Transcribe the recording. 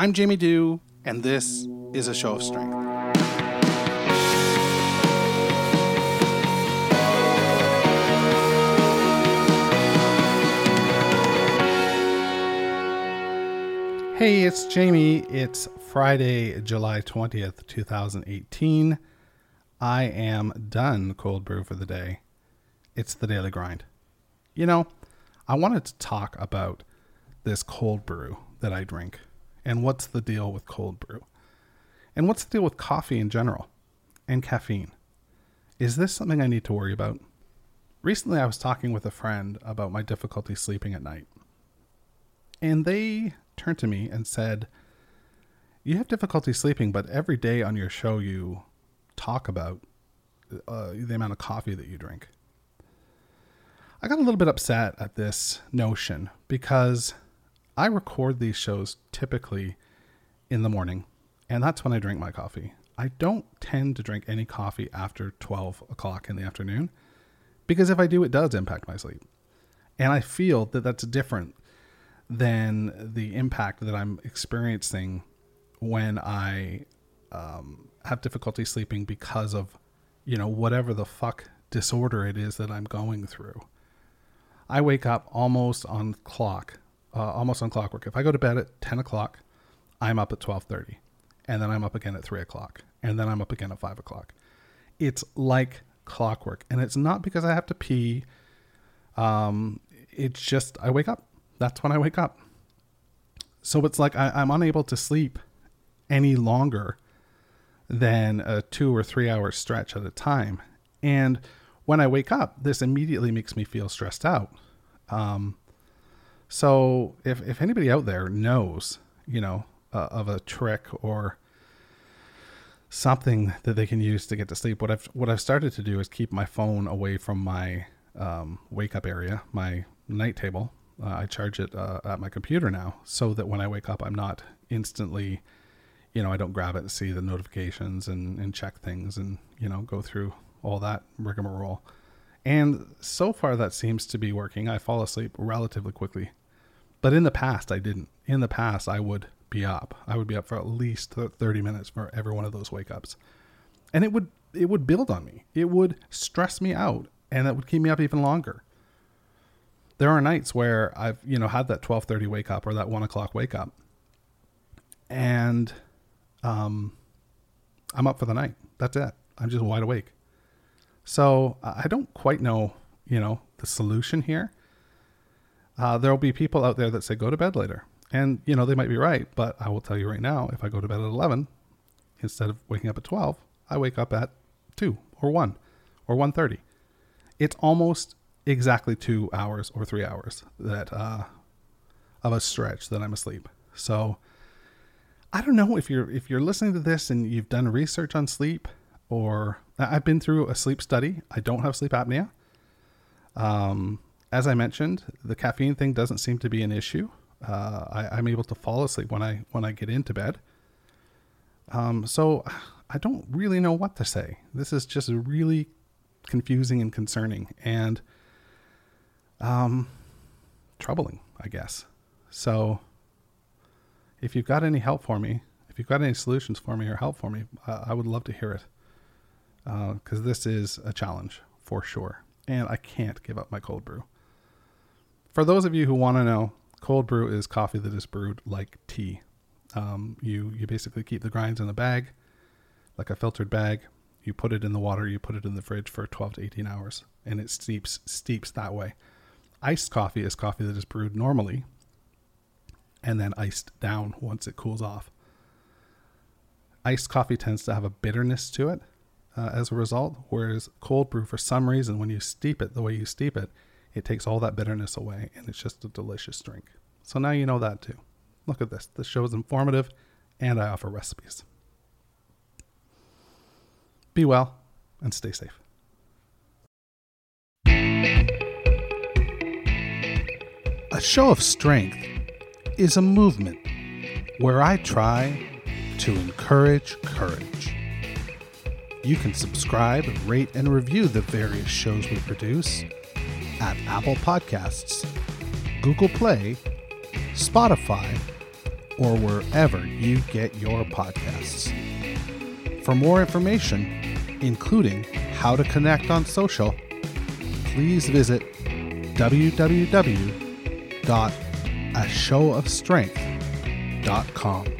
I'm Jamie Dew, and this is a show of strength. Hey, it's Jamie. It's Friday, July 20th, 2018. I am done cold brew for the day. It's the daily grind. You know, I wanted to talk about this cold brew that I drink and what's the deal with cold brew and what's the deal with coffee in general and caffeine. Is this something I need to worry about? Recently, I was talking with a friend about my difficulty sleeping at night. And they turned to me and said, You have difficulty sleeping, but every day on your show you talk about uh, the amount of coffee that you drink. I got a little bit upset at this notion because I record these shows typically in the morning, and that's when I drink my coffee. I don't tend to drink any coffee after 12 o'clock in the afternoon because if I do, it does impact my sleep. And I feel that that's different than the impact that I'm experiencing when I um, have difficulty sleeping because of, you know, whatever the fuck disorder it is that I'm going through. I wake up almost on clock, uh, almost on clockwork. If I go to bed at 10 o'clock, I'm up at 12:30, and then I'm up again at 3 o'clock, and then I'm up again at 5 o'clock. It's like clockwork, and it's not because I have to pee. Um, it's just I wake up. That's when I wake up. So it's like I, I'm unable to sleep any longer than a two or three hour stretch at a time, and when I wake up, this immediately makes me feel stressed out. Um, so if, if anybody out there knows, you know, uh, of a trick or something that they can use to get to sleep, what I've what I've started to do is keep my phone away from my um, wake up area, my night table. Uh, I charge it uh, at my computer now, so that when I wake up, I'm not instantly, you know, I don't grab it and see the notifications and, and check things and you know go through all that rigmarole. And so far, that seems to be working. I fall asleep relatively quickly. But in the past, I didn't. In the past, I would be up. I would be up for at least 30 minutes for every one of those wake ups. And it would it would build on me. It would stress me out and that would keep me up even longer. There are nights where I've, you know, had that 1230 wake up or that one o'clock wake up. And um I'm up for the night. That's it. I'm just wide awake. So I don't quite know, you know, the solution here. Uh, there will be people out there that say go to bed later, and you know they might be right. But I will tell you right now, if I go to bed at eleven instead of waking up at twelve, I wake up at two or one or one thirty. It's almost exactly two hours or three hours that uh, of a stretch that I'm asleep. So I don't know if you're if you're listening to this and you've done research on sleep or I've been through a sleep study. I don't have sleep apnea. Um, as I mentioned, the caffeine thing doesn't seem to be an issue. Uh, I, am able to fall asleep when I when I get into bed. Um, so I don't really know what to say. This is just really confusing and concerning and um, troubling, I guess. So if you've got any help for me, if you've got any solutions for me or help for me, uh, I would love to hear it because uh, this is a challenge for sure. And I can't give up my cold brew. For those of you who want to know, cold brew is coffee that is brewed like tea. Um, you you basically keep the grinds in a bag, like a filtered bag. You put it in the water. You put it in the fridge for 12 to 18 hours, and it steeps steeps that way. Iced coffee is coffee that is brewed normally, and then iced down once it cools off. Iced coffee tends to have a bitterness to it, uh, as a result. Whereas cold brew, for some reason, when you steep it the way you steep it, it takes all that bitterness away and it's just a delicious drink. So now you know that too. Look at this. This show is informative and I offer recipes. Be well and stay safe. A show of strength is a movement where I try to encourage courage. You can subscribe, rate, and review the various shows we produce at Apple Podcasts, Google Play, Spotify, or wherever you get your podcasts. For more information, including how to connect on social, please visit www.ashowofstrength.com.